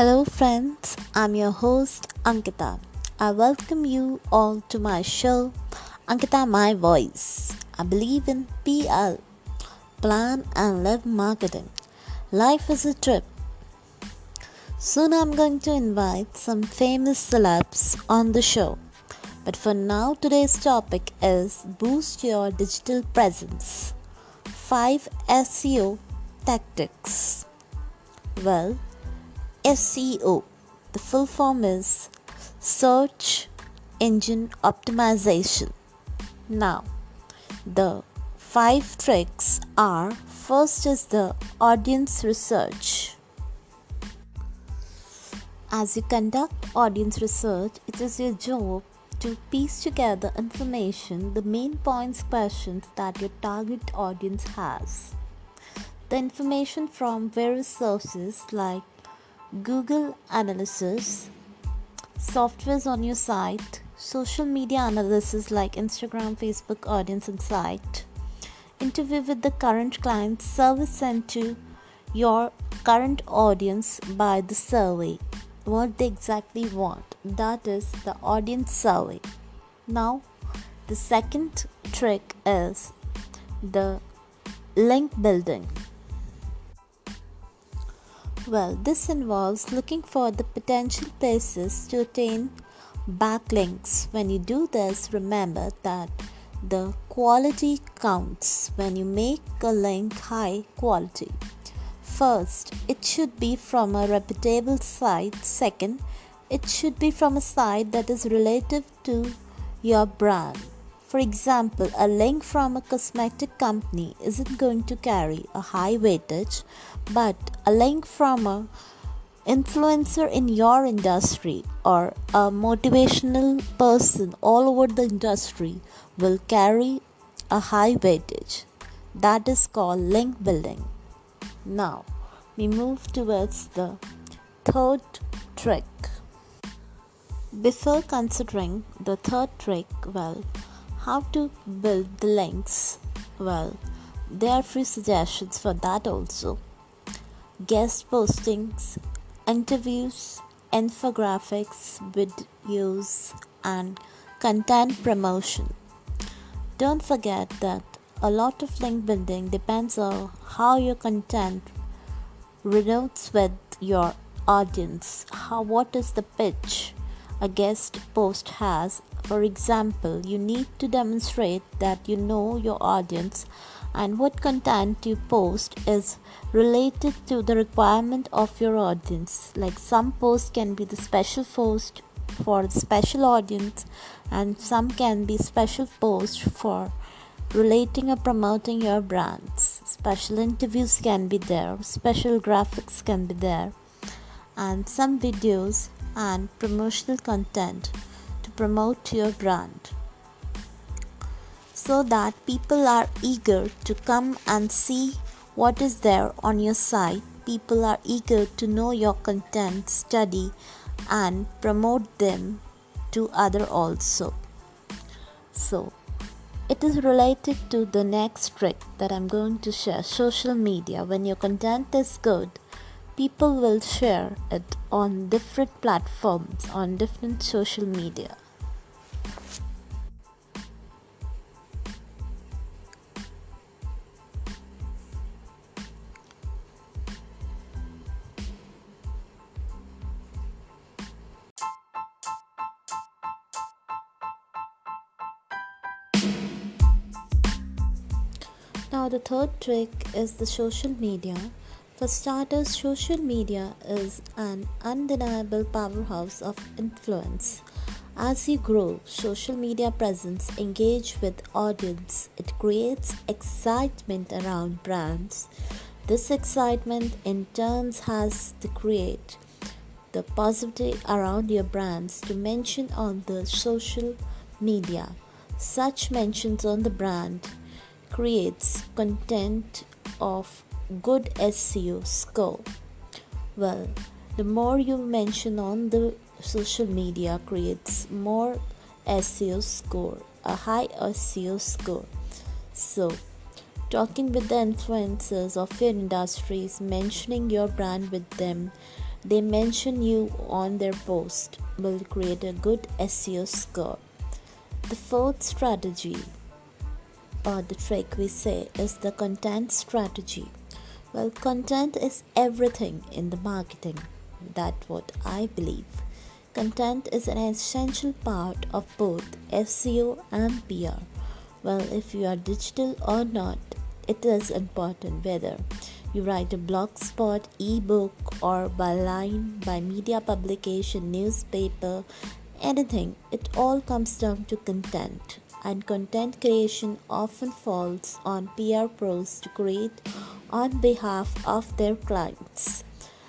Hello, friends. I'm your host, Ankita. I welcome you all to my show, Ankita My Voice. I believe in PL, Plan and Live Marketing. Life is a trip. Soon I'm going to invite some famous celebs on the show. But for now, today's topic is Boost Your Digital Presence 5 SEO Tactics. Well, SEO. The full form is Search Engine Optimization. Now, the five tricks are first is the audience research. As you conduct audience research, it is your job to piece together information, the main points, questions that your target audience has. The information from various sources like Google Analytics, softwares on your site, social media analysis like Instagram, Facebook, Audience Insight, interview with the current client, service sent to your current audience by the survey, what they exactly want. That is the audience survey. Now, the second trick is the link building. Well, this involves looking for the potential places to attain backlinks. When you do this, remember that the quality counts when you make a link high quality. First, it should be from a reputable site. Second, it should be from a site that is relative to your brand. For example, a link from a cosmetic company isn't going to carry a high weightage, but a link from a influencer in your industry or a motivational person all over the industry will carry a high weightage. That is called link building. Now, we move towards the third trick. Before considering the third trick, well, how to build the links? Well, there are few suggestions for that also. Guest postings, interviews, infographics, videos, and content promotion. Don't forget that a lot of link building depends on how your content resonates with your audience. How what is the pitch a guest post has for example, you need to demonstrate that you know your audience and what content you post is related to the requirement of your audience. Like some posts can be the special post for the special audience, and some can be special posts for relating or promoting your brands. Special interviews can be there, special graphics can be there, and some videos and promotional content promote your brand so that people are eager to come and see what is there on your site. People are eager to know your content, study, and promote them to other also. So, it is related to the next trick that I'm going to share social media. When your content is good, people will share it on different platforms, on different social media. Now, the third trick is the social media. For starters, social media is an undeniable powerhouse of influence. As you grow social media presence, engage with audience, it creates excitement around brands. This excitement in turn has to create the positivity around your brands to mention on the social media. Such mentions on the brand creates content of good SEO score. Well, the more you mention on the social media creates more SEO score, a high SEO score. So, talking with the influencers of your industries, mentioning your brand with them, they mention you on their post will create a good SEO score. The fourth strategy or the trick we say is the content strategy. Well, content is everything in the marketing. That's what I believe. Content is an essential part of both SEO and PR. Well, if you are digital or not, it is important whether you write a blog spot, ebook, or by line, by media publication, newspaper, anything. It all comes down to content. And content creation often falls on PR pros to create on behalf of their clients.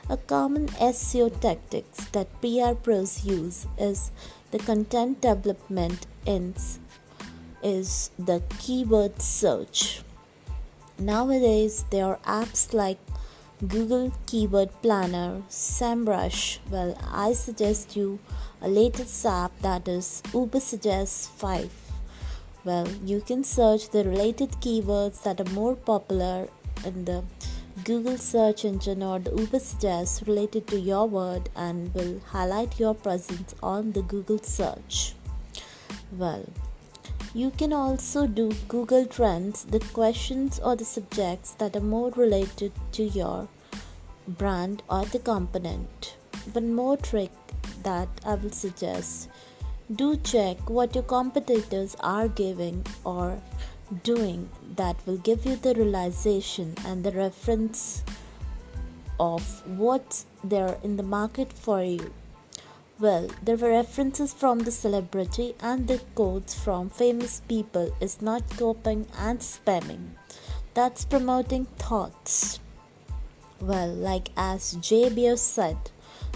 A common SEO tactics that PR pros use is the content development ends is the keyword search. Nowadays, there are apps like Google Keyword Planner, SEMrush. Well, I suggest you a latest app that is Ubersuggest 5. Well, you can search the related keywords that are more popular in the Google search engine or the Ubersuggest related to your word and will highlight your presence on the Google search. Well, you can also do Google Trends, the questions or the subjects that are more related to your brand or the component. One more trick that I will suggest do check what your competitors are giving or doing that will give you the realization and the reference of what's there in the market for you well, there were references from the celebrity and the quotes from famous people is not copying and spamming. That's promoting thoughts. Well, like as Jay Baer said,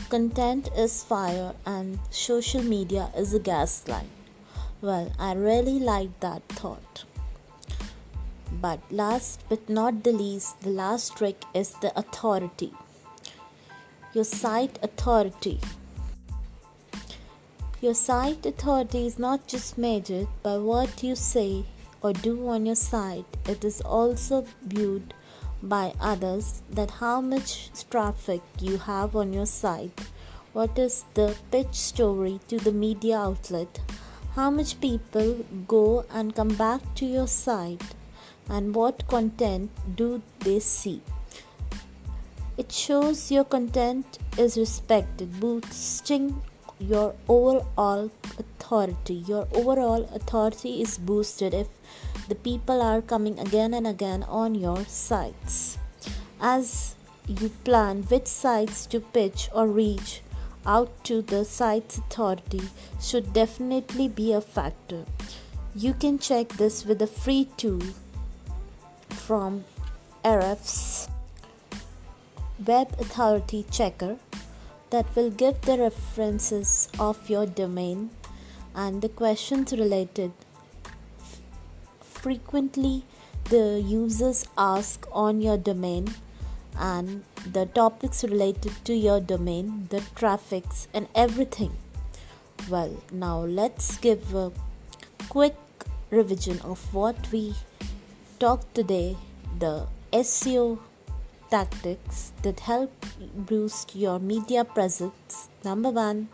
content is fire and social media is a gaslight. Well, I really like that thought. But last but not the least, the last trick is the authority. Your site authority. Your site authority is not just measured by what you say or do on your site, it is also viewed by others that how much traffic you have on your site, what is the pitch story to the media outlet, how much people go and come back to your site, and what content do they see. It shows your content is respected, boosting your overall authority. Your overall authority is boosted. If the people are coming again and again on your sites as you plan which sites to pitch or reach out to the site's authority should definitely be a factor you can check this with a free tool from Ahrefs web authority checker that will give the references of your domain and the questions related. Frequently, the users ask on your domain and the topics related to your domain, the traffics, and everything. Well, now let's give a quick revision of what we talked today the SEO tactics that help boost your media presence. Number one,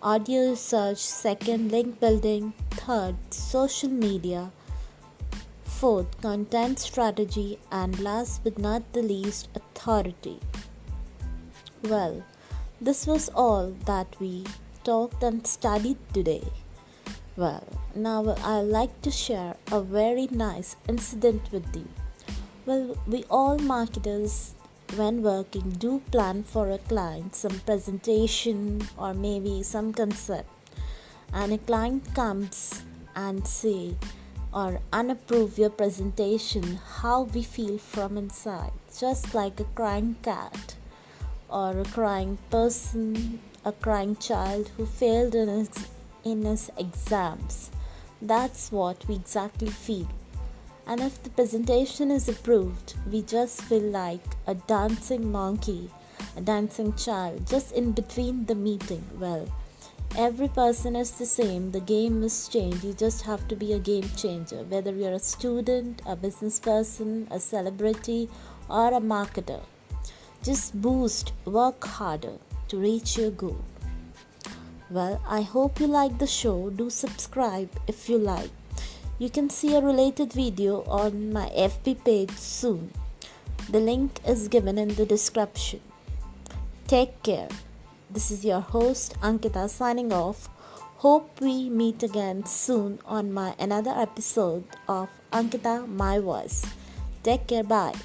audio search, Second, link building. Third, social media. Fourth, content strategy. And last but not the least, authority. Well, this was all that we talked and studied today. Well, now I'd like to share a very nice incident with you. Well, we all marketers, when working, do plan for a client some presentation or maybe some concept, and a client comes and say or unapprove your presentation, how we feel from inside, just like a crying cat or a crying person, a crying child who failed in his, in his exams. That's what we exactly feel and if the presentation is approved, we just feel like a dancing monkey, a dancing child, just in between the meeting. Well, every person is the same, the game is changed. You just have to be a game changer, whether you're a student, a business person, a celebrity, or a marketer. Just boost, work harder to reach your goal. Well, I hope you like the show. Do subscribe if you like. You can see a related video on my FB page soon. The link is given in the description. Take care. This is your host Ankita signing off. Hope we meet again soon on my another episode of Ankita My Voice. Take care. Bye.